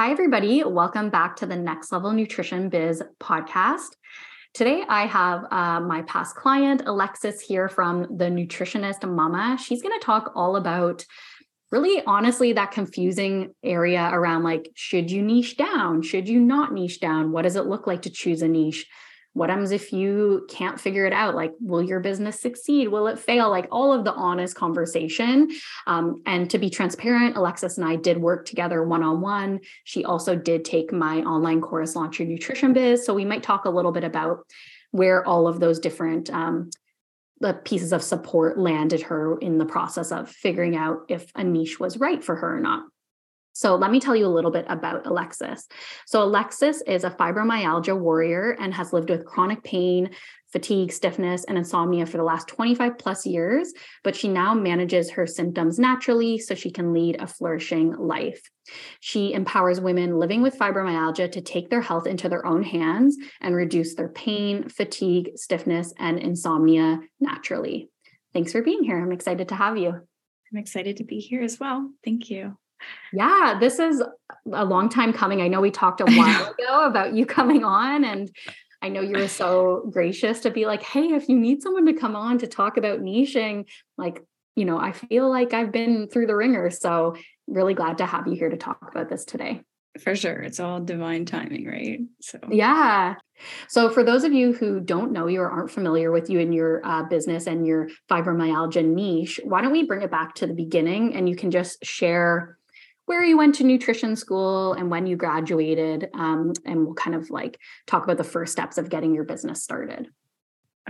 Hi, everybody. Welcome back to the Next Level Nutrition Biz podcast. Today, I have uh, my past client, Alexis, here from the Nutritionist Mama. She's going to talk all about really honestly that confusing area around like, should you niche down? Should you not niche down? What does it look like to choose a niche? What happens if you can't figure it out? Like will your business succeed? Will it fail? Like all of the honest conversation. Um, and to be transparent alexis and i did work together one-on-one. She also did take my online course launch your nutrition biz. So we might talk a little bit about where all of those different um, the pieces of support landed her in the process of figuring out if a niche was right for her or not so let me tell you a little bit about Alexis. So Alexis is a fibromyalgia warrior and has lived with chronic pain, fatigue, stiffness, and insomnia for the last 25 plus years, but she now manages her symptoms naturally so she can lead a flourishing life. She empowers women living with fibromyalgia to take their health into their own hands and reduce their pain, fatigue, stiffness, and insomnia naturally. Thanks for being here. I'm excited to have you. I'm excited to be here as well. Thank you. Yeah, this is a long time coming. I know we talked a while ago about you coming on, and I know you were so gracious to be like, hey, if you need someone to come on to talk about niching, like, you know, I feel like I've been through the wringer. So, really glad to have you here to talk about this today. For sure. It's all divine timing, right? So, yeah. So, for those of you who don't know you or aren't familiar with you and your uh, business and your fibromyalgia niche, why don't we bring it back to the beginning and you can just share where you went to nutrition school and when you graduated. Um, and we'll kind of like talk about the first steps of getting your business started.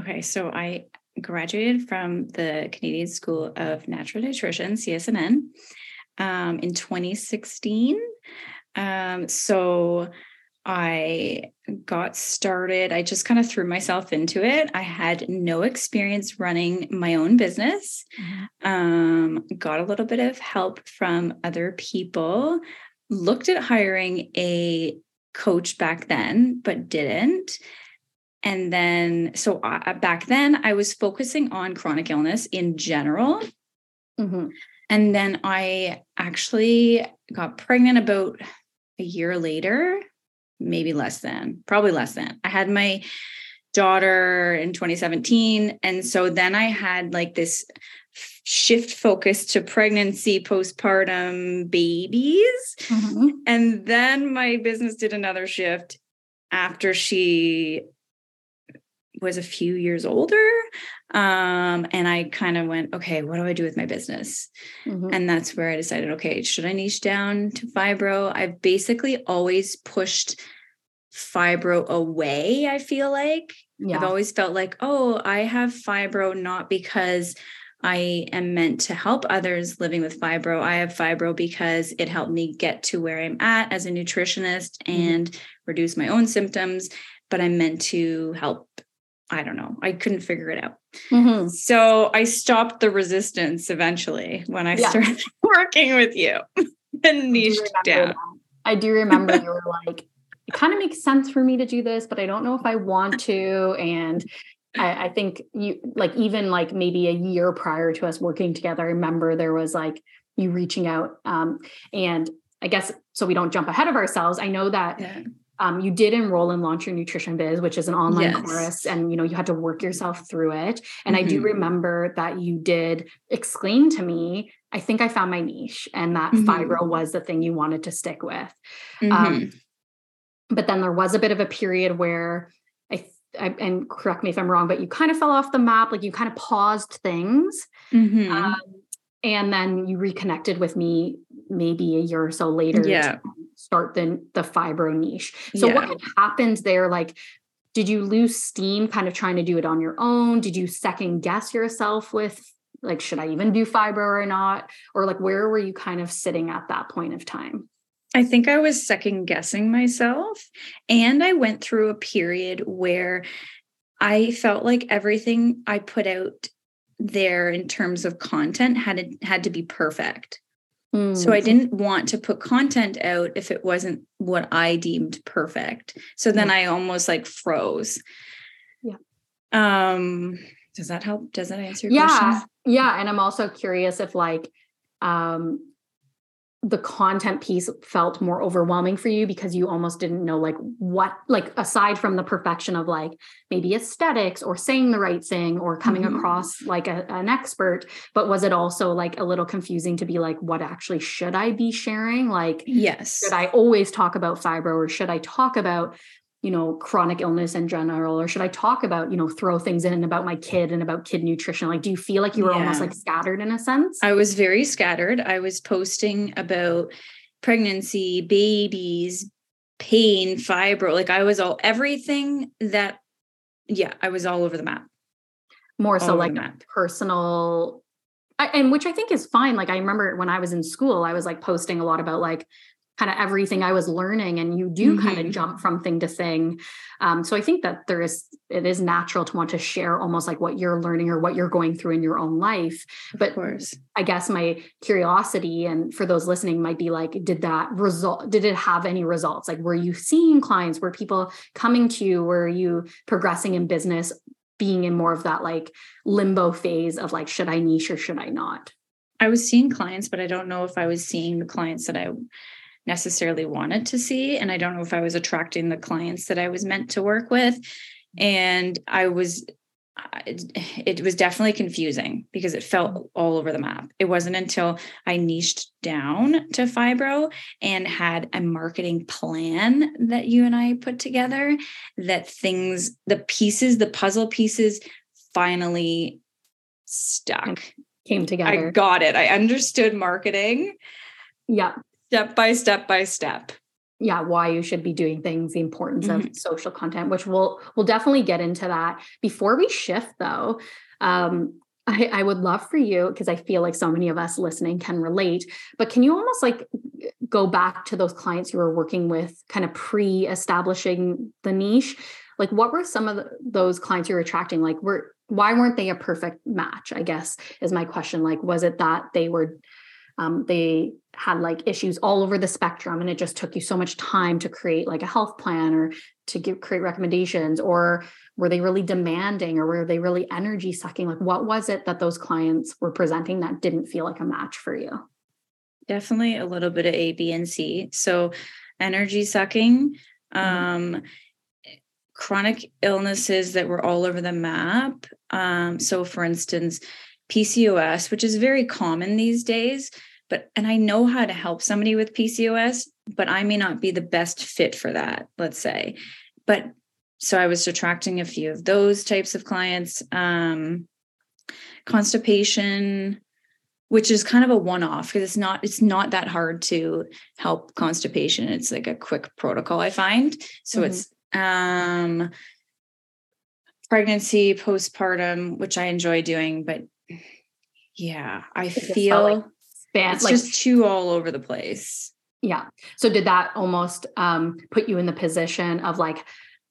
Okay. So I graduated from the Canadian School of Natural Nutrition, CSNN, um, in 2016. Um, so I got started, I just kind of threw myself into it. I had no experience running my own business. Mm-hmm. Um, got a little bit of help from other people, looked at hiring a coach back then, but didn't. And then, so I, back then, I was focusing on chronic illness in general. Mm-hmm. And then I actually got pregnant about a year later maybe less than, probably less than. I had my daughter in 2017. And so then I had like this shift focus to pregnancy, postpartum babies. Mm-hmm. And then my business did another shift after she was a few years older. Um, and I kind of went, okay, what do I do with my business? Mm-hmm. And that's where I decided, okay, should I niche down to fibro? I've basically always pushed fibro away, I feel like. Yeah. I've always felt like, oh, I have fibro not because I am meant to help others living with fibro. I have fibro because it helped me get to where I'm at as a nutritionist mm-hmm. and reduce my own symptoms. But I'm meant to help I don't know. I couldn't figure it out. Mm-hmm. So I stopped the resistance eventually when I yeah. started working with you and niched down. That. I do remember you were like, it kind of makes sense for me to do this, but I don't know if I want to. And I, I think you like even like maybe a year prior to us working together, I remember there was like you reaching out. Um, and I guess so we don't jump ahead of ourselves. I know that yeah um, you did enroll and launch your nutrition biz which is an online yes. course and you know you had to work yourself through it and mm-hmm. i do mm-hmm. remember that you did exclaim to me i think i found my niche and that mm-hmm. fibro was the thing you wanted to stick with um, mm-hmm. um, but then there was a bit of a period where I, I, and correct me if i'm wrong but you kind of fell off the map like you kind of paused things mm-hmm. um, and then you reconnected with me maybe a year or so later yeah start the the fibro niche. So yeah. what happened there? Like, did you lose steam kind of trying to do it on your own? Did you second guess yourself with like, should I even do fibro or not? Or like, where were you kind of sitting at that point of time? I think I was second guessing myself. And I went through a period where I felt like everything I put out there in terms of content had to, had to be perfect. Mm. So I didn't want to put content out if it wasn't what I deemed perfect. So then I almost like froze. Yeah. Um does that help? Does that answer your yeah. question? Yeah. And I'm also curious if like um the content piece felt more overwhelming for you because you almost didn't know like what like aside from the perfection of like maybe aesthetics or saying the right thing or coming mm-hmm. across like a, an expert but was it also like a little confusing to be like what actually should i be sharing like yes should i always talk about fibro or should i talk about you know chronic illness in general or should i talk about you know throw things in about my kid and about kid nutrition? Like do you feel like you were yeah. almost like scattered in a sense? I was very scattered. I was posting about pregnancy babies pain fibro like i was all everything that yeah i was all over the map. More so like personal I, and which i think is fine. Like i remember when i was in school i was like posting a lot about like kind of everything I was learning, and you do mm-hmm. kind of jump from thing to thing. Um, so I think that there is it is natural to want to share almost like what you're learning or what you're going through in your own life. But of course, I guess my curiosity and for those listening might be like, did that result? Did it have any results? Like, were you seeing clients? Were people coming to you? Were you progressing in business? Being in more of that like limbo phase of like, should I niche or should I not? I was seeing clients, but I don't know if I was seeing the clients that I necessarily wanted to see. And I don't know if I was attracting the clients that I was meant to work with. And I was, it, was definitely confusing because it felt mm-hmm. all over the map. It wasn't until I niched down to fibro and had a marketing plan that you and I put together that things, the pieces, the puzzle pieces finally stuck. Came together. I got it. I understood marketing. Yeah step by step by step yeah why you should be doing things the importance mm-hmm. of social content which we'll we'll definitely get into that before we shift though um I, I would love for you because I feel like so many of us listening can relate. But can you almost like go back to those clients you were working with, kind of pre-establishing the niche? Like, what were some of the, those clients you were attracting? Like, were why weren't they a perfect match? I guess is my question. Like, was it that they were um, they had like issues all over the spectrum and it just took you so much time to create like a health plan or to give create recommendations or were they really demanding or were they really energy sucking? Like what was it that those clients were presenting that didn't feel like a match for you? Definitely a little bit of a b and c. So energy sucking mm-hmm. um chronic illnesses that were all over the map um so for instance PCOS, which is very common these days, but and I know how to help somebody with PCOS, but I may not be the best fit for that, let's say. But so I was attracting a few of those types of clients. Um, constipation, which is kind of a one-off because it's not it's not that hard to help constipation. It's like a quick protocol I find. So mm-hmm. it's um pregnancy, postpartum, which I enjoy doing, but yeah, I feel like span, it's like, just too all over the place. Yeah. So did that almost um, put you in the position of like,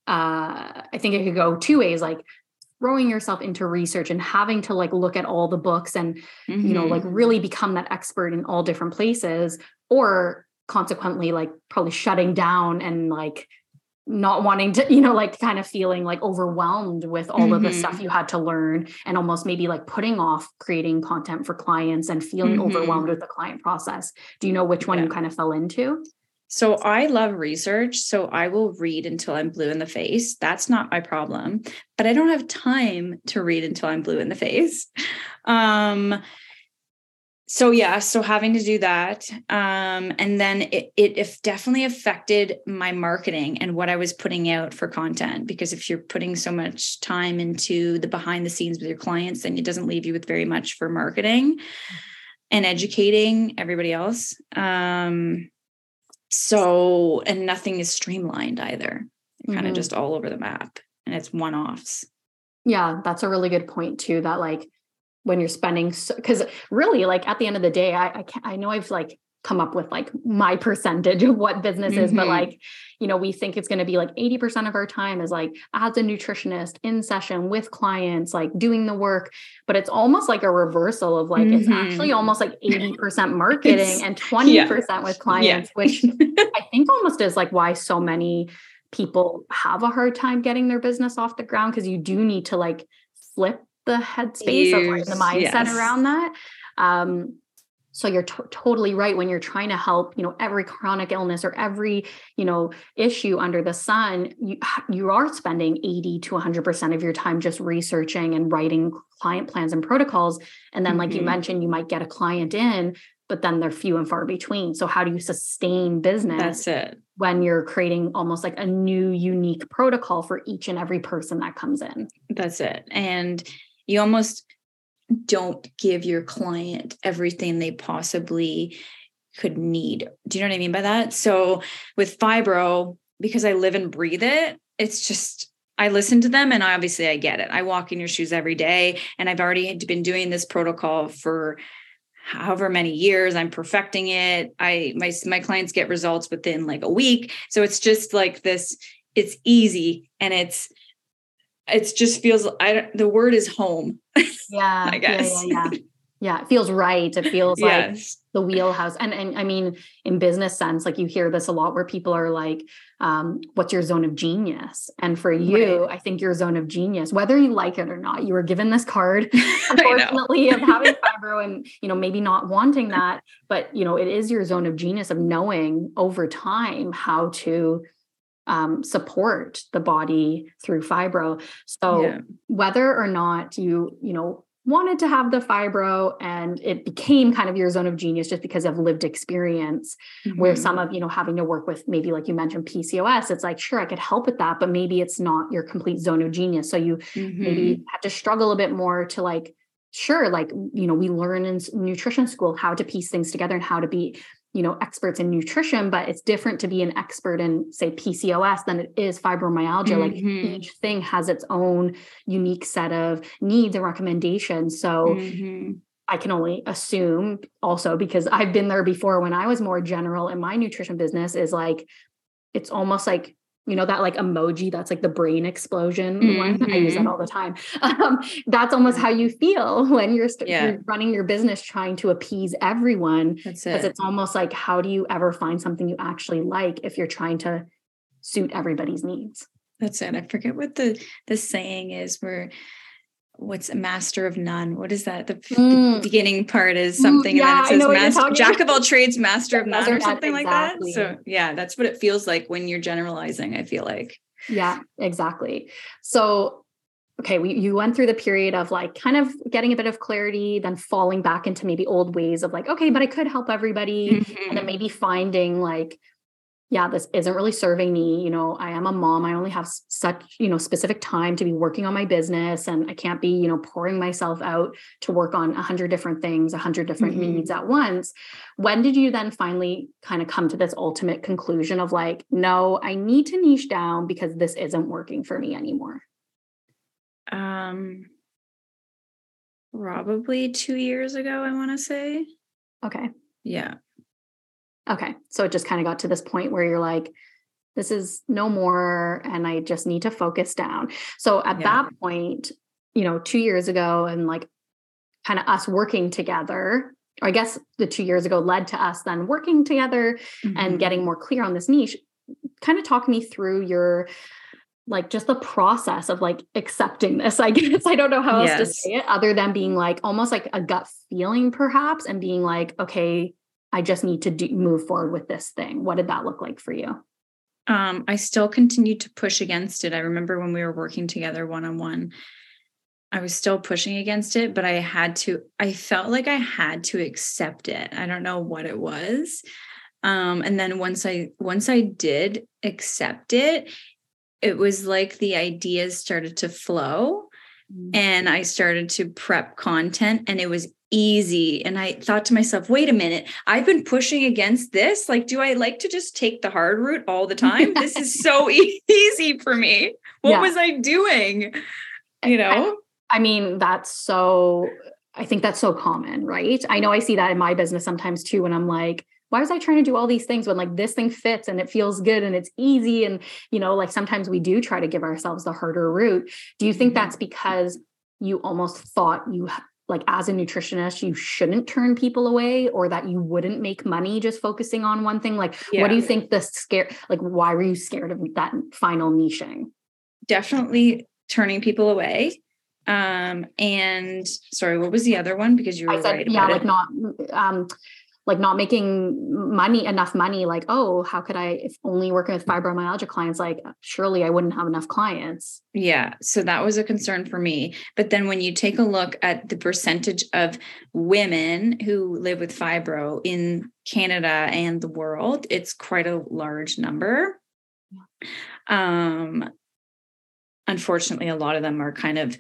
uh, I think it could go two ways, like throwing yourself into research and having to like look at all the books and mm-hmm. you know like mm-hmm. really become that expert in all different places or consequently like probably shutting down and like not wanting to you know like kind of feeling like overwhelmed with all mm-hmm. of the stuff mm-hmm. you had to learn and almost maybe like putting off creating content for clients and feeling mm-hmm. overwhelmed with the client process do you know which one yeah. you kind of fell into so I love research. So I will read until I'm blue in the face. That's not my problem. But I don't have time to read until I'm blue in the face. Um, so yeah so having to do that um, and then it, it definitely affected my marketing and what i was putting out for content because if you're putting so much time into the behind the scenes with your clients then it doesn't leave you with very much for marketing and educating everybody else um, so and nothing is streamlined either kind of mm-hmm. just all over the map and it's one offs. Yeah, that's a really good point too. That like when you're spending, because so, really, like at the end of the day, I I, I know I've like come up with like my percentage of what business mm-hmm. is but like you know we think it's going to be like 80% of our time is like as a nutritionist in session with clients like doing the work but it's almost like a reversal of like mm-hmm. it's actually mm-hmm. almost like 80% marketing and 20% yeah. with clients yeah. which i think almost is like why so many people have a hard time getting their business off the ground because you do need to like flip the headspace of like the mindset yes. around that um so you're t- totally right when you're trying to help you know every chronic illness or every you know issue under the sun you you are spending 80 to 100% of your time just researching and writing client plans and protocols and then mm-hmm. like you mm-hmm. mentioned you might get a client in but then they're few and far between so how do you sustain business that's it when you're creating almost like a new unique protocol for each and every person that comes in that's it and you almost don't give your client everything they possibly could need. Do you know what I mean by that? So with fibro, because I live and breathe it, it's just I listen to them and obviously I get it. I walk in your shoes every day and I've already been doing this protocol for however many years i'm perfecting it i my my clients get results within like a week so it's just like this it's easy and it's it's just feels i the word is home yeah i guess yeah, yeah, yeah. yeah it feels right it feels yes. like the wheelhouse and and i mean in business sense like you hear this a lot where people are like um, what's your zone of genius and for you right. i think your zone of genius whether you like it or not you were given this card unfortunately of having fibro and you know maybe not wanting that but you know it is your zone of genius of knowing over time how to um, support the body through fibro. So yeah. whether or not you, you know, wanted to have the fibro and it became kind of your zone of genius just because of lived experience mm-hmm. where some of you know having to work with maybe like you mentioned pcos it's like sure i could help with that but maybe it's not your complete zone of genius so you mm-hmm. maybe have to struggle a bit more to like sure like you know we learn in nutrition school how to piece things together and how to be you know experts in nutrition but it's different to be an expert in say PCOS than it is fibromyalgia mm-hmm. like each thing has its own unique set of needs and recommendations so mm-hmm. I can only assume also because I've been there before when I was more general in my nutrition business is like it's almost like you know that like emoji that's like the brain explosion mm-hmm. one i use that mm-hmm. all the time um, that's almost how you feel when you're, st- yeah. you're, running your business trying to appease everyone because it. it's almost like how do you ever find something you actually like if you're trying to suit everybody's needs that's it i forget what the the saying is where what's a master of none? What is that? The, mm. the beginning part is mm, something, mm, yeah, and then it says master, jack of all trades, master of none, or something exactly. like that. So yeah, that's what it feels like when you're generalizing. I feel like. Yeah, exactly. So okay, we, you went through the period of like kind of getting a bit of clarity, then falling back into maybe old ways of like, okay, but I could help everybody, mm-hmm. and then maybe finding like yeah, this isn't really serving me. You know, I am a mom. I only have such, you know, specific time to be working on my business and I can't be, you know, pouring myself out to work on a hundred different things, a hundred different mm-hmm. needs at once. When did you then finally kind of come to this ultimate conclusion of like, no, I need to niche down because this isn't working for me anymore? Um, probably two years ago, I want to say. Okay. Yeah. Okay. So it just kind of got to this point where you're like, this is no more, and I just need to focus down. So at yeah. that point, you know, two years ago, and like kind of us working together, or I guess the two years ago led to us then working together mm-hmm. and getting more clear on this niche. Kind of talk me through your like just the process of like accepting this i guess i don't know how else to say it other than being like almost like a gut feeling perhaps and being like okay I just need to do, move forward with this thing. What did that look like for you? Um, I still continued to push against it. I remember when we were working together one on one, I was still pushing against it, but I had to, I felt like I had to accept it. I don't know what it was. Um, and then once I once I did accept it, it was like the ideas started to flow mm-hmm. and I started to prep content and it was easy. And I thought to myself, wait a minute, I've been pushing against this. Like, do I like to just take the hard route all the time? this is so easy for me. what yeah. was I doing? You know? I, I mean, that's so, I think that's so common, right? I know I see that in my business sometimes too, when I'm like, why was I trying to do all these things when like this thing fits and it feels good and it's easy? And, you know, like sometimes we do try to give ourselves the harder route. Do you think mm-hmm. that's because you almost thought you like as a nutritionist you shouldn't turn people away or that you wouldn't make money just focusing on one thing like yeah. what do you think the scare like why were you scared of that final niching definitely turning people away um and sorry what was the other one because you were I said, right yeah like it. not um like not making money enough money like oh how could i if only working with fibromyalgia clients like surely i wouldn't have enough clients. Yeah so that was a concern for me. But then when you take a look at the percentage of women who live with fibro in canada and the world it's quite a large number. Um unfortunately a lot of them are kind of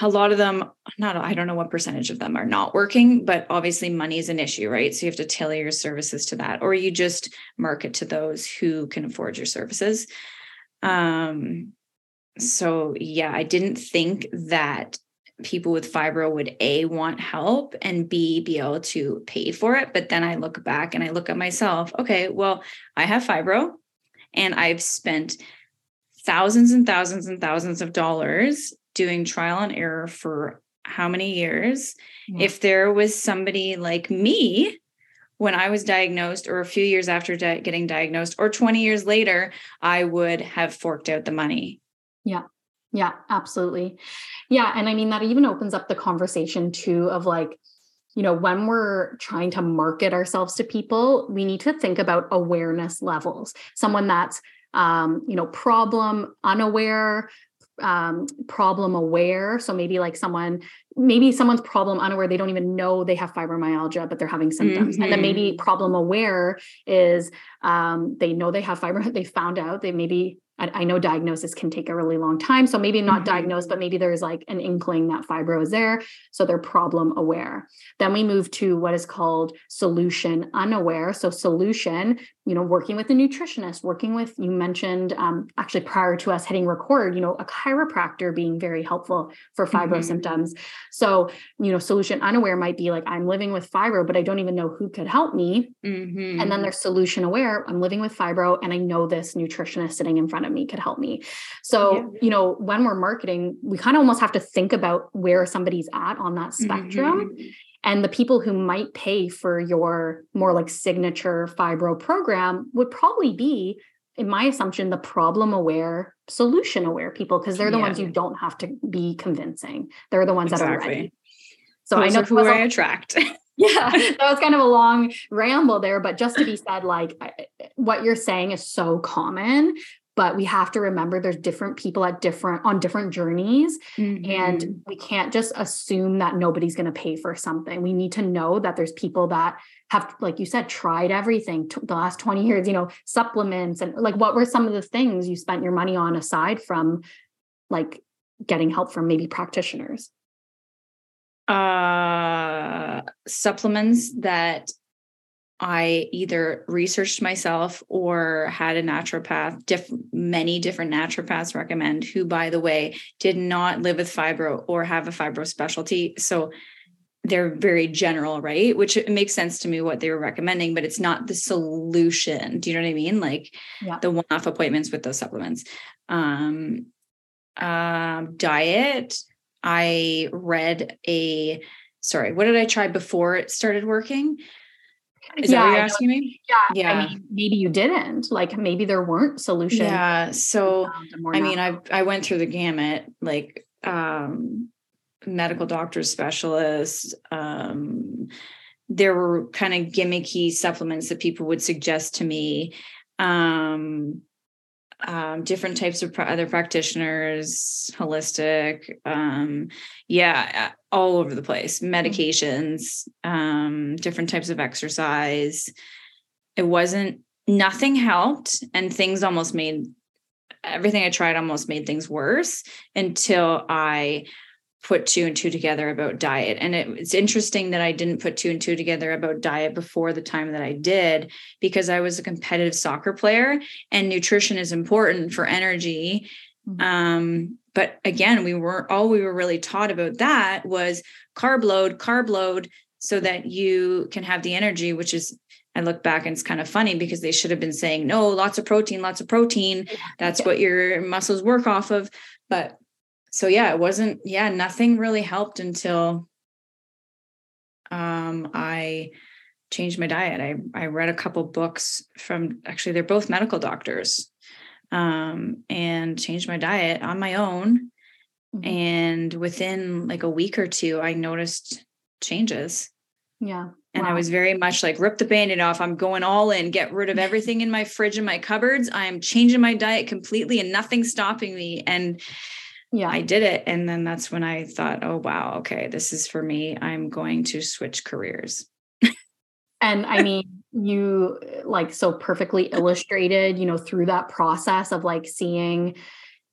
a lot of them not i don't know what percentage of them are not working but obviously money is an issue right? So you have to tailor your services to that or you just market to those who can afford your services. Um so yeah i didn't think that people with fibro would a want help and b be able to pay for it. But then i look back and i look at myself okay well i have fibro and i've spent thousands and thousands and thousands of dollars doing trial and error for how many years. Yeah. If there was somebody like me when I was diagnosed, or a few years after di- getting diagnosed, or 20 years later, I would have forked out the money. Yeah. Yeah, absolutely. Yeah. And I mean, that even opens up the conversation too of like, you know, when we're trying to market ourselves to people, we need to think about awareness levels. Someone that's, um, you know, problem unaware, um, problem aware. So maybe like someone, maybe someone's problem unaware, they don't even know they have fibromyalgia, but they're having symptoms. Mm-hmm. And then maybe mm-hmm. problem aware is um, they know they have fibro, they found out they maybe I, know diagnosis can take a really long time. So maybe not mm-hmm. diagnosed, but maybe there's like an inkling that fibro is there. So they're problem aware. Then we move to what is called solution unaware. So solution, you know, working with a nutritionist, working with, you mentioned um, actually prior to us hitting record, you know, a chiropractor being very helpful for fibro mm-hmm. symptoms. So, you know, solution unaware might be like, I'm living with fibro, but I don't even know who could help me. Mm-hmm. And then there's solution aware. I'm living with fibro and I know this nutritionist sitting in front of me could help me. So, yeah. you know, when we're marketing, we kind of almost have to think about where somebody's at on that spectrum. Mm-hmm. And the people who might pay for your more like signature fibro program would probably be, in my assumption, the problem aware, solution aware people, because they're the yeah. ones you don't have to be convincing. They're the ones exactly. that are ready. So Those I know who I attract. yeah that was kind of a long ramble there but just to be said like what you're saying is so common but we have to remember there's different people at different on different journeys mm-hmm. and we can't just assume that nobody's going to pay for something we need to know that there's people that have like you said tried everything t- the last 20 years you know supplements and like what were some of the things you spent your money on aside from like getting help from maybe practitioners uh supplements that I either researched myself or had a naturopath, diff- many different naturopaths recommend, who, by the way, did not live with fibro or have a fibro specialty. So they're very general, right? Which it makes sense to me what they were recommending, but it's not the solution. Do you know what I mean? Like yeah. the one off appointments with those supplements. Um, um, diet. I read a, sorry, what did I try before it started working? Is yeah, that what you're asking me? Yeah. Yeah. I mean, maybe you didn't. Like maybe there weren't solutions. Yeah. So I mean, I I went through the gamut, like um medical doctors, specialists. Um there were kind of gimmicky supplements that people would suggest to me. Um um, different types of other practitioners, holistic, um, yeah, all over the place, mm-hmm. medications, um, different types of exercise. It wasn't, nothing helped, and things almost made everything I tried almost made things worse until I put two and two together about diet. And it, it's interesting that I didn't put two and two together about diet before the time that I did, because I was a competitive soccer player and nutrition is important for energy. Mm-hmm. Um, but again, we were all we were really taught about that was carb load, carb load, so that you can have the energy, which is I look back and it's kind of funny because they should have been saying, no, lots of protein, lots of protein. That's what your muscles work off of. But so yeah, it wasn't, yeah, nothing really helped until um, I changed my diet. I, I read a couple books from actually, they're both medical doctors um, and changed my diet on my own. Mm-hmm. And within like a week or two, I noticed changes. Yeah. And wow. I was very much like, rip the band-aid off. I'm going all in, get rid of everything in my fridge and my cupboards. I'm changing my diet completely and nothing's stopping me. And yeah, I did it. And then that's when I thought, oh wow, okay, this is for me. I'm going to switch careers. and I mean, you like so perfectly illustrated, you know, through that process of like seeing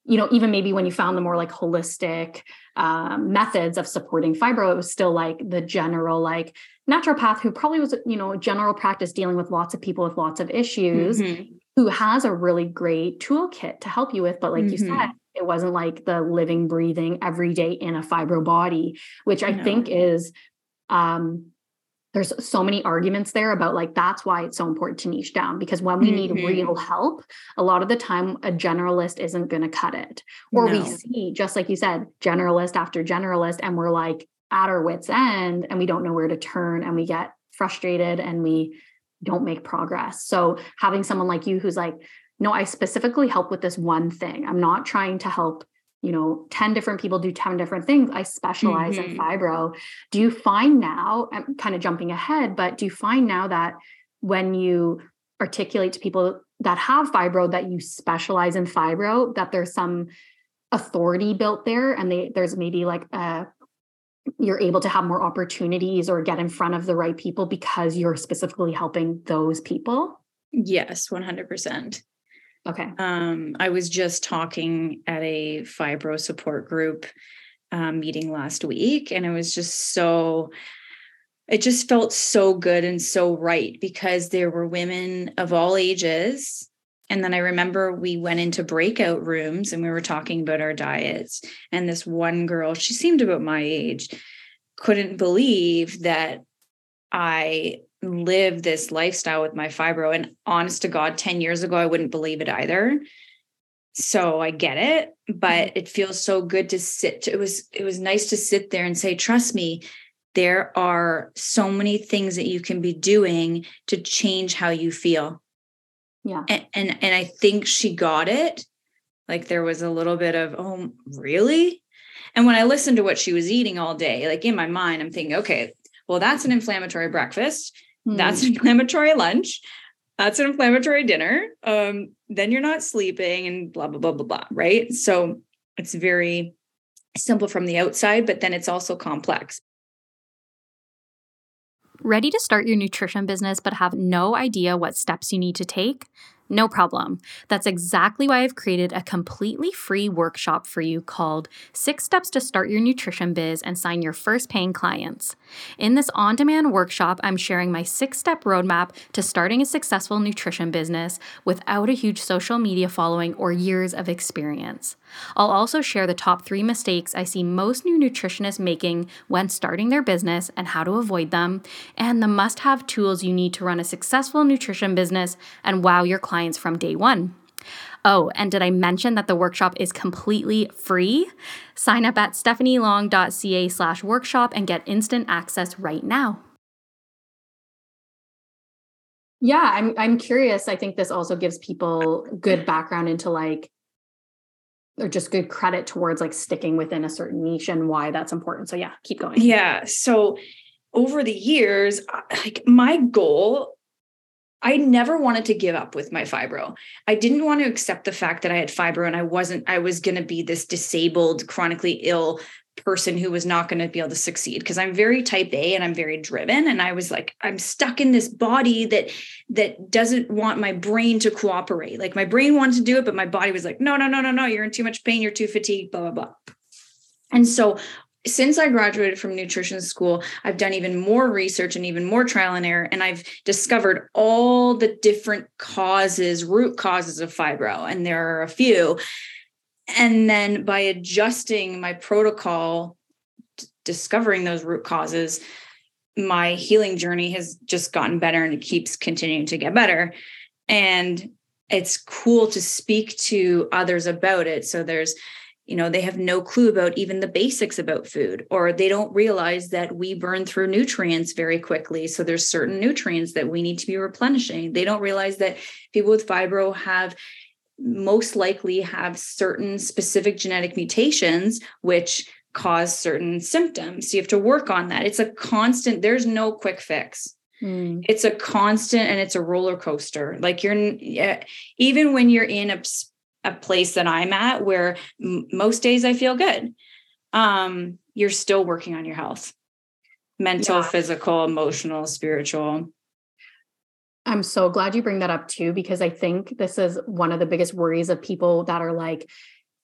you know, even maybe when you found the more like holistic um, methods of supporting fibro, it was still like the general like naturopath who probably was, you know, general practice dealing with lots of people with lots of issues, mm-hmm. who has a really great toolkit to help you with. But like mm-hmm. you said, it wasn't like the living, breathing every day in a fibro body, which I no. think is um there's so many arguments there about like that's why it's so important to niche down because when we mm-hmm. need real help a lot of the time a generalist isn't going to cut it or no. we see just like you said generalist after generalist and we're like at our wits end and we don't know where to turn and we get frustrated and we don't make progress so having someone like you who's like no i specifically help with this one thing. I'm not trying to help you know 10 different people do 10 different things. I specialize mm-hmm. in fibro. Do you find now i'm kind of jumping ahead but do you find now that when you articulate to people that have fibro that you specialize in fibro that there's some authority built there and they there's maybe like a you're able to have more opportunities or get in front of the right people because you're specifically helping those people? Yes 100% Okay. Um, I was just talking at a fibro support group um, meeting last week, and it was just so, it just felt so good and so right because there were women of all ages. And then I remember we went into breakout rooms and we were talking about our diets. And this one girl, she seemed about my age, couldn't believe that I live this lifestyle with my fibro. And honest to God, 10 years ago, I wouldn't believe it either. So I get it, but mm-hmm. it feels so good to sit. To, it was it was nice to sit there and say, trust me, there are so many things that you can be doing to change how you feel. Yeah. And and, and I think she got it. Like there was a little bit of, oh, really? And when I listened to what she was eating all day, like in my mind, I'm thinking, okay, well, that's an inflammatory breakfast. That's an hmm. inflammatory lunch. That's an inflammatory dinner. Um, then you're not sleeping and blah, blah, blah, blah, blah. Right. So it's very simple from the outside, but then it's also complex. Ready to start your nutrition business but have no idea what steps you need to take? No problem. That's exactly why I've created a completely free workshop for you called Six Steps to Start Your Nutrition Biz and Sign Your First Paying Clients. In this on demand workshop, I'm sharing my six step roadmap to starting a successful nutrition business without a huge social media following or years of experience. I'll also share the top three mistakes I see most new nutritionists making when starting their business and how to avoid them, and the must have tools you need to run a successful nutrition business and wow your clients from day one. Oh, and did I mention that the workshop is completely free? Sign up at stephanielong.ca slash workshop and get instant access right now. Yeah, I'm I'm curious. I think this also gives people good background into like or just good credit towards like sticking within a certain niche and why that's important. So yeah, keep going. Yeah. So over the years, like my goal, I never wanted to give up with my fibro. I didn't want to accept the fact that I had fibro and I wasn't, I was going to be this disabled, chronically ill person who was not going to be able to succeed because I'm very type A and I'm very driven and I was like I'm stuck in this body that that doesn't want my brain to cooperate like my brain wanted to do it but my body was like no no no no no you're in too much pain you're too fatigued blah blah blah and so since I graduated from nutrition school, I've done even more research and even more trial and error. And I've discovered all the different causes, root causes of fibro. And there are a few. And then by adjusting my protocol, discovering those root causes, my healing journey has just gotten better and it keeps continuing to get better. And it's cool to speak to others about it. So there's you know they have no clue about even the basics about food or they don't realize that we burn through nutrients very quickly. So there's certain nutrients that we need to be replenishing. They don't realize that people with fibro have most likely have certain specific genetic mutations which cause certain symptoms. So you have to work on that. It's a constant there's no quick fix. Mm. It's a constant and it's a roller coaster. Like you're even when you're in a a place that I'm at where m- most days I feel good. Um, you're still working on your health mental, yeah. physical, emotional, spiritual. I'm so glad you bring that up too, because I think this is one of the biggest worries of people that are like,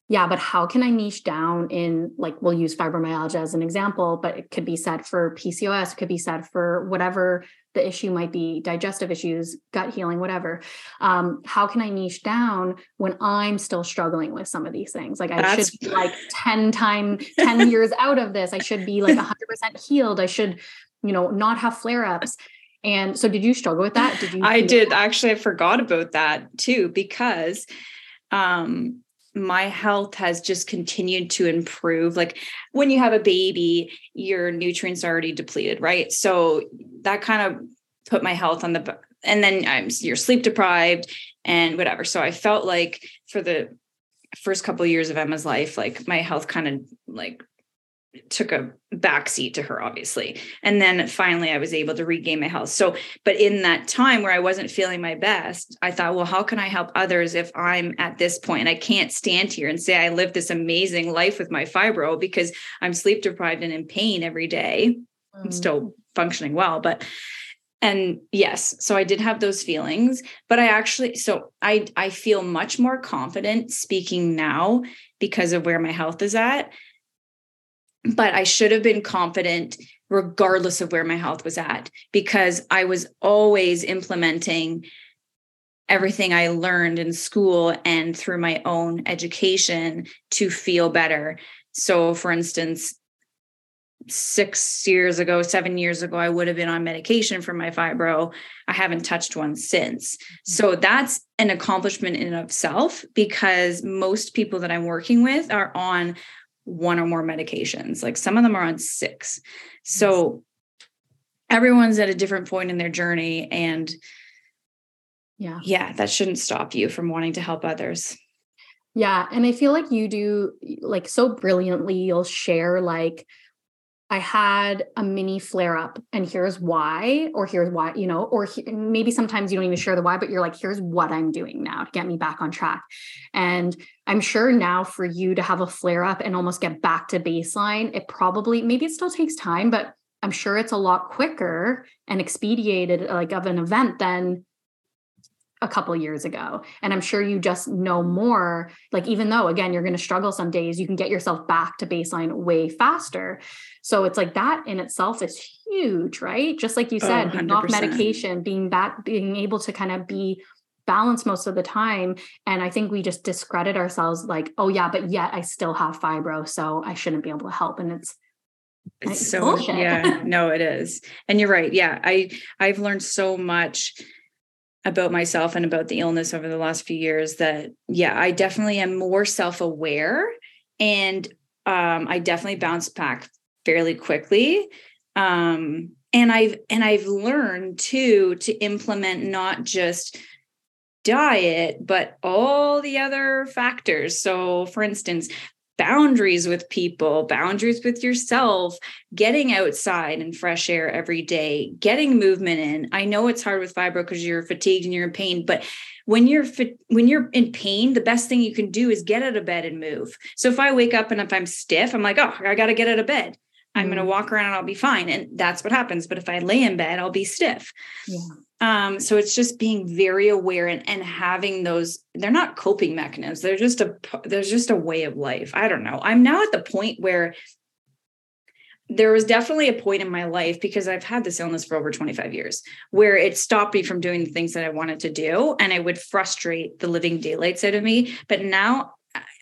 yeah, but how can I niche down in like we'll use fibromyalgia as an example, but it could be said for PCOS, it could be said for whatever the issue might be, digestive issues, gut healing, whatever. Um, how can I niche down when I'm still struggling with some of these things? Like I That's... should be like 10 time, 10 years out of this. I should be like 100% healed. I should, you know, not have flare-ups. And so did you struggle with that? Did you I did that? actually I forgot about that too because um my health has just continued to improve. Like when you have a baby, your nutrients are already depleted, right? So that kind of put my health on the and then I'm you're sleep deprived and whatever. So I felt like for the first couple of years of Emma's life, like my health kind of like took a backseat to her obviously and then finally i was able to regain my health so but in that time where i wasn't feeling my best i thought well how can i help others if i'm at this point i can't stand here and say i live this amazing life with my fibro because i'm sleep deprived and in pain every day. Mm. i'm still functioning well but and yes so i did have those feelings but i actually so i i feel much more confident speaking now because of where my health is at but I should have been confident regardless of where my health was at because I was always implementing everything I learned in school and through my own education to feel better. So, for instance, six years ago, seven years ago, I would have been on medication for my fibro. I haven't touched one since. So that's an accomplishment in of itself because most people that I'm working with are on one or more medications. Like some of them are on six. So everyone's at a different point in their journey. And yeah, yeah, that shouldn't stop you from wanting to help others. Yeah. And I feel like you do like so brilliantly, you'll share like, I had a mini flare up and here's why, or here's why, you know, or he, maybe sometimes you don't even share the why, but you're like, here's what I'm doing now to get me back on track. And I'm sure now for you to have a flare up and almost get back to baseline, it probably, maybe it still takes time, but I'm sure it's a lot quicker and expedited like of an event than a couple years ago. And i'm sure you just know more like even though again you're going to struggle some days you can get yourself back to baseline way faster. So it's like that in itself is huge right? Just like you oh, said oh, being off medication being back being able to kind of be balanced most of the time. And i think we just discredit ourselves like oh yeah but yet i still have fibro so i shouldn't be able to help. And it's it's so bullshit. yeah no it is. And you're right yeah i i've learned so much about myself and about the illness over the last few years that yeah i definitely am more self-aware and um, i definitely bounce back fairly quickly. Um, and i've and i've learned too to implement not just diet but all the other factors. So for instance boundaries with people, boundaries with yourself, getting outside and fresh air every day, getting movement in. I know it's hard with fibro because you're fatigued and you're in pain, but when you're when you're in pain, the best thing you can do is get out of bed and move. So if I wake up and if I'm stiff, I'm like, "Oh, I got to get out of bed." I'm going to mm. walk around and I'll be fine. And that's what happens. But if I lay in bed, I'll be stiff. Yeah. Um, so it's just being very aware and, and having those, they're not coping mechanisms. They're just a, there's just a way of life. I don't know. I'm now at the point where there was definitely a point in my life because I've had this illness for over 25 years where it stopped me from doing the things that I wanted to do. And it would frustrate the living daylights out of me. But now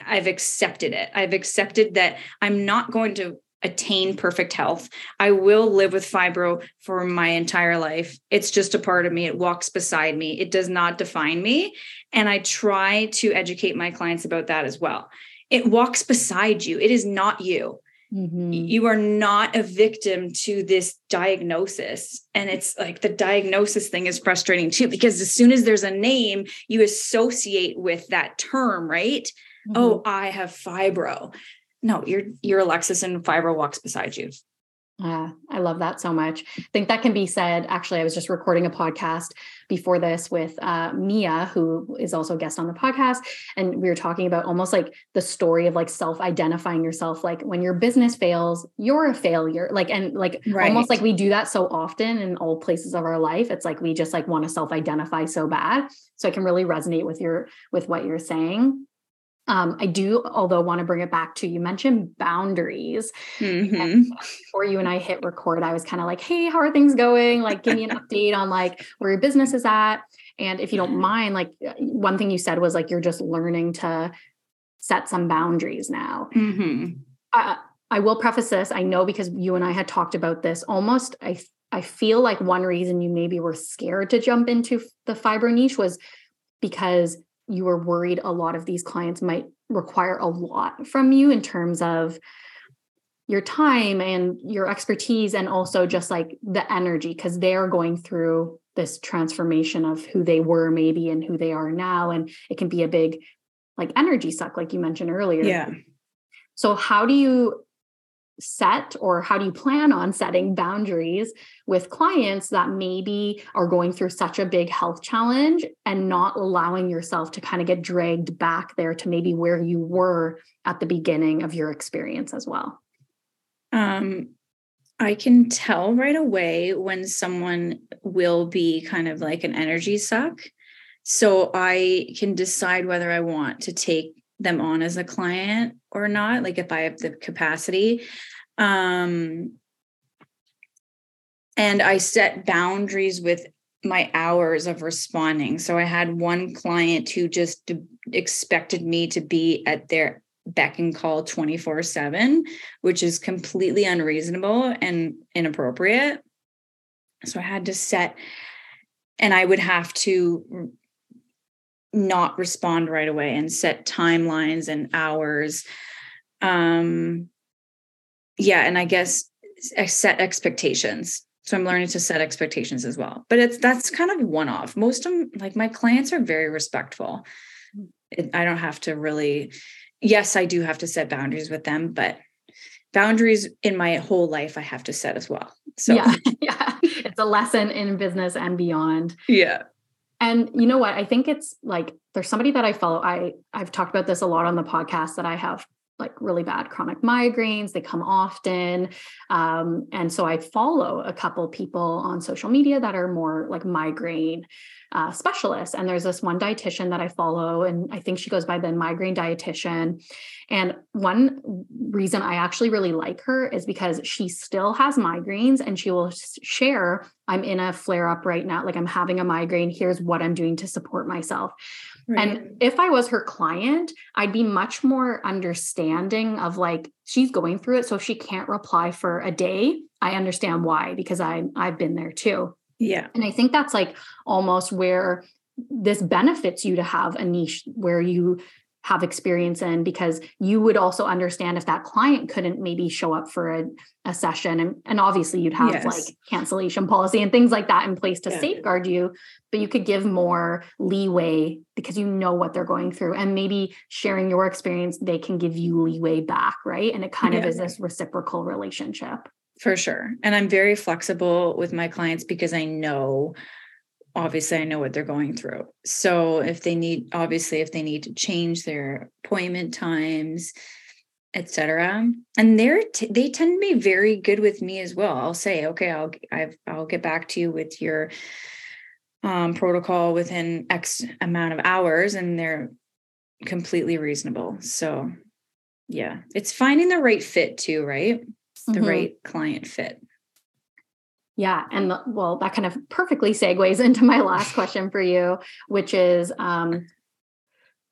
I've accepted it. I've accepted that I'm not going to attain perfect health. I will live with fibro for my entire life. It's just a part of me. It walks beside me. It does not define me. And I try to educate my clients about that as well. It walks beside you, it is not you. Mm-hmm. You are not a victim to this diagnosis. And it's like the diagnosis thing is frustrating too, because as soon as there's a name, you associate with that term, right? Mm-hmm. Oh, I have fibro. No, you're you're Alexis and fibro walks beside you. Uh, I love that so much. I think that can be said. Actually, I was just recording a podcast before this with uh, Mia, who is also a guest on the podcast. And we were talking about almost like the story of like self identifying yourself. Like when your business fails, you're a failure. Like, and like right. almost like we do that so often in all places of our life. It's like we just like want to self identify so bad. So I can really resonate with your, with what you're saying. Um, I do, although, want to bring it back to you mentioned boundaries. Mm-hmm. Before you and I hit record, I was kind of like, "Hey, how are things going? Like, give me an update on like where your business is at." And if you don't mind, like uh, one thing you said was like you're just learning to set some boundaries now. Mm-hmm. I, I will preface this. I know because you and I had talked about this. Almost, I I feel like one reason you maybe were scared to jump into the fibro niche was because you were worried a lot of these clients might require a lot from you in terms of your time and your expertise and also just like the energy because they're going through this transformation of who they were maybe and who they are now and it can be a big like energy suck like you mentioned earlier. Yeah. So how do you set or how do you plan on setting boundaries with clients that maybe are going through such a big health challenge and not allowing yourself to kind of get dragged back there to maybe where you were at the beginning of your experience as well um I can tell right away when someone will be kind of like an energy suck. So I can decide whether I want to take them on as a client or not like if i have the capacity. Um and i set boundaries with my hours of responding. So i had one client who just expected me to be at their beck and call 24 7 which is completely unreasonable and inappropriate. So i had to set and i would have to not respond right away and set timelines and hours. Um yeah and i guess set expectations. So i'm learning to set expectations as well. But it's that's kind of one off most of them like my clients are very respectful. I don't have to really yes i do have to set boundaries with them but boundaries in my whole life i have to set as well. So yeah yeah. It's a lesson in business and beyond. Yeah and you know what? I think it's like there's somebody that I follow. I I've talked about this a lot on the podcast that I have like really bad chronic migraines. They come often. Um, and so I follow a couple people on social media that are more like migraine uh, specialists. And there's this one dietitian that I follow, and I think she goes by the migraine dietitian. And one reason I actually really like her is because she still has migraines and she will share, I'm in a flare up right now, like I'm having a migraine. Here's what I'm doing to support myself. Right. And if I was her client, I'd be much more understanding of like she's going through it. So if she can't reply for a day, I understand why because I I've been there too. Yeah. And I think that's like almost where this benefits you to have a niche where you have experience in because you would also understand if that client couldn't maybe show up for a, a session and, and obviously you'd have yes. like cancellation policy and things like that in place to yeah. safeguard you but you could give more leeway because you know what they're going through and maybe sharing your experience they can give you leeway back right and it kind yeah. of is this reciprocal relationship for sure and i'm very flexible with my clients because i know obviously I know what they're going through. So if they need obviously if they need to change their appointment times, etc. And they're t- they tend to be very good with me as well. I'll say, okay, I'll I've, I'll get back to you with your um, protocol within X amount of hours, and they're completely reasonable. So yeah, it's finding the right fit too, right? The mm-hmm. right client fit. Yeah. And the, well, that kind of perfectly segues into my last question for you, which is um,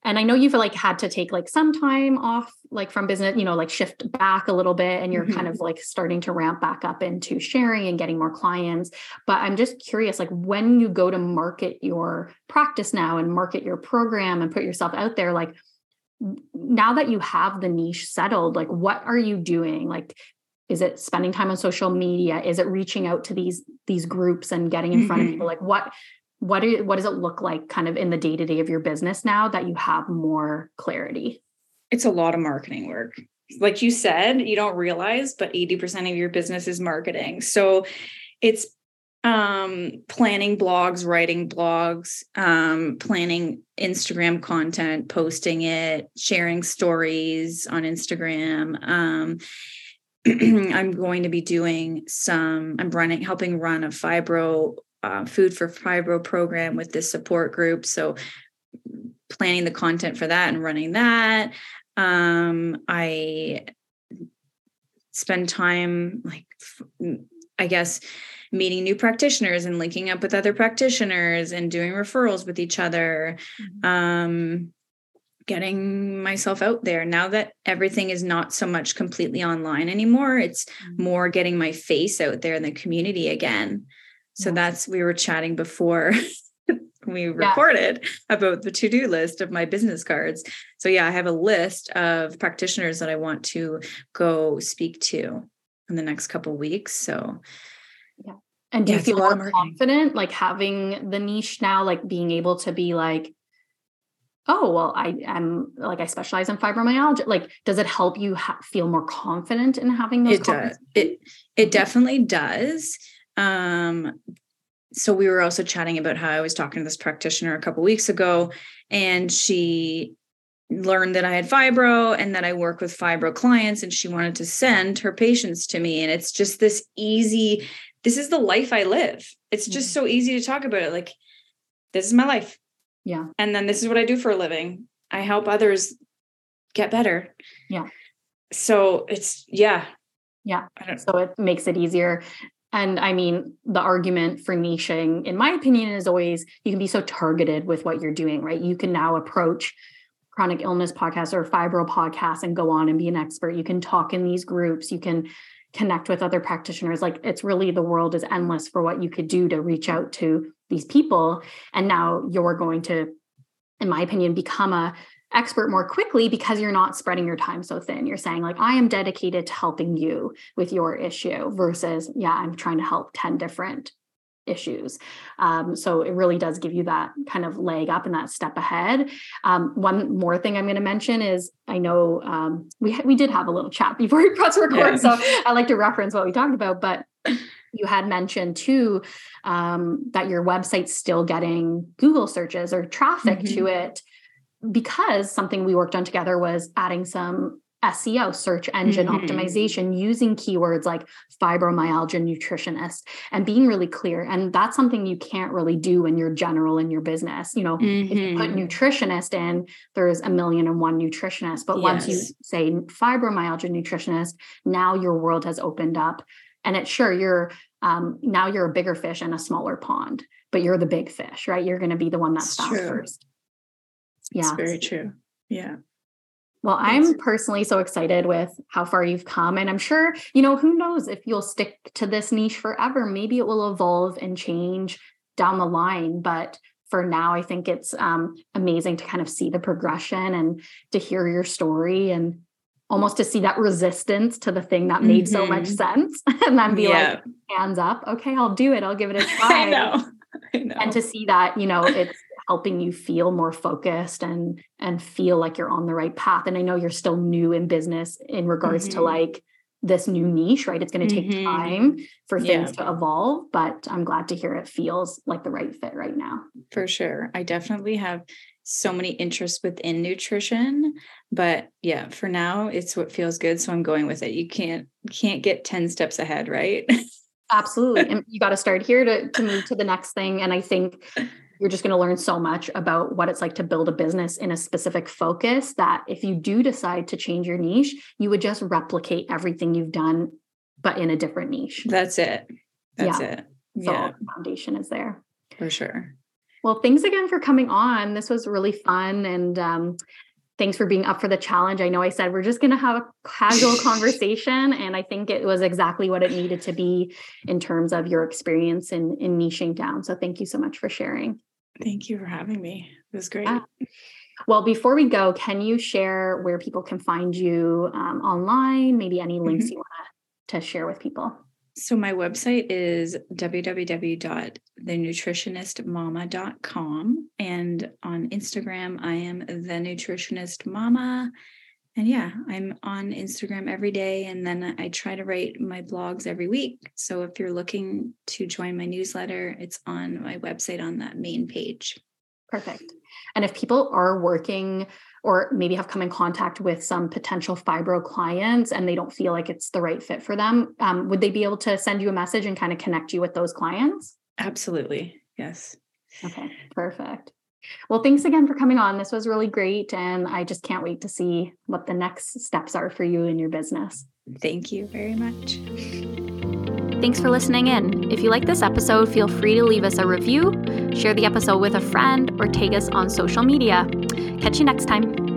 and i know you've like had to take like some time off like from business you know like shift back a little bit and you're mm-hmm. kind of like starting to ramp back up into sharing and getting more clients but i'm just curious like when you go to market your practice now and market your program and put yourself out there like now that you have the niche settled like what are you doing like is it spending time on social media is it reaching out to these these groups and getting in front mm-hmm. of people like what what are, what does it look like kind of in the day to day of your business now that you have more clarity? It's a lot of marketing work. Like you said, you don't realize, but 80% of your business is marketing. So it's um planning blogs writing blogs um planning instagram content posting it sharing stories on instagram um i'm going to be doing some i'm running helping run a fibro uh, food for fibro program with this support group. So planning the content for that and running that. Um, i spend time like i guess meeting new practitioners and linking up with other practitioners and doing referrals with each other. Mm-hmm. um, getting myself out there now that everything is not so much completely online anymore it's mm-hmm. more getting my face out there in the community again so yeah. that's we were chatting before we recorded yeah. about the to-do list of my business cards. So yeah, I have a list of practitioners that I want to go speak to in the next couple weeks. So yeah. And do yeah, you feel more confident like having the niche now, like being able to be like, oh, well, I am like, I specialize in fibromyalgia. Like, does it help you ha- feel more confident in having those? It does. It, it definitely does. Um, so we were also chatting about how I was talking to this practitioner a couple weeks ago, and she learned that I had fibro and that I work with fibro clients, and she wanted to send her patients to me. And it's just this easy, this is the life I live. It's just mm-hmm. so easy to talk about it. Like, this is my life. Yeah. And then this is what I do for a living. I help others get better. Yeah. So it's, yeah. Yeah. So it makes it easier. And I mean, the argument for niching, in my opinion, is always you can be so targeted with what you're doing, right? You can now approach chronic illness podcasts or fibro podcasts and go on and be an expert. You can talk in these groups. You can connect with other practitioners. Like it's really the world is endless for what you could do to reach out to these people. And now you're going to, in my opinion, become a expert more quickly because you're not spreading your time so thin. You're saying, like, I am dedicated to helping you with your issue versus, yeah, I'm trying to help 10 different issues. Um, so it really does give you that kind of leg up and that step ahead. Um, one more thing I'm going to mention is I know um, we we did have a little chat before we press record, yeah. so I like to reference what we talked about, but. You had mentioned too um, that your website's still getting Google searches or traffic mm-hmm. to it because something we worked on together was adding some SEO, search engine mm-hmm. optimization, using keywords like fibromyalgia nutritionist and being really clear. And that's something you can't really do when you're general in your business. You know, mm-hmm. if you put mm-hmm. nutritionist in, there's a million and one nutritionists. But yes. once you say fibromyalgia nutritionist, now your world has opened up. And it's sure you're um, now you're a bigger fish in a smaller pond, but you're the big fish, right? You're going to be the one that's found first. Yeah. It's very true. Yeah. Well, I'm personally so excited with how far you've come. And I'm sure, you know, who knows if you'll stick to this niche forever. Maybe it will evolve and change down the line. But for now, I think it's um, amazing to kind of see the progression and to hear your story and almost to see that resistance to the thing that made mm-hmm. so much sense and then be yeah. like, hands up. Okay, I'll do it. I'll give it a try. I know. I know. And to see that, you know, it's helping you feel more focused and and feel like you're on the right path and i know you're still new in business in regards mm-hmm. to like this new niche right it's going to take mm-hmm. time for things yeah. to evolve but i'm glad to hear it feels like the right fit right now for sure i definitely have so many interests within nutrition but yeah for now it's what feels good so i'm going with it you can't can't get 10 steps ahead right absolutely and you got to start here to, to move to the next thing and i think you're just going to learn so much about what it's like to build a business in a specific focus that if you do decide to change your niche, you would just replicate everything you've done but in a different niche. That's it. That's yeah. it. So yeah. foundation is there. For sure. Well, thanks again for coming on. This was really fun. And um, thanks for being up for the challenge. I know I said we're just going to have a casual conversation, and I think it was exactly what it needed to be in terms of your experience in, in niching down. So thank you so much for sharing. Thank you for having me. It was great. Uh, well, before we go, can you share where people can find you um, online? Maybe any links mm-hmm. you want to share with people? So my website is www.thenutritionistmama.com and on Instagram I am the nutritionist mama. And yeah, I'm on Instagram every day and then I try to write my blogs every week. So if you're looking to join my newsletter, it's on my website on that main page. Perfect. And if people are working or maybe have come in contact with some potential fibro clients and they don't feel like it's the right fit for them, um, would they be able to send you a message and kind of connect you with those clients? Absolutely. Yes. Okay, perfect. Well, thanks again for coming on. This was really great. And I just can't wait to see what the next steps are for you in your business. Thank you very much. Thanks for listening in. If you like this episode, feel free to leave us a review, share the episode with a friend, or tag us on social media. Catch you next time.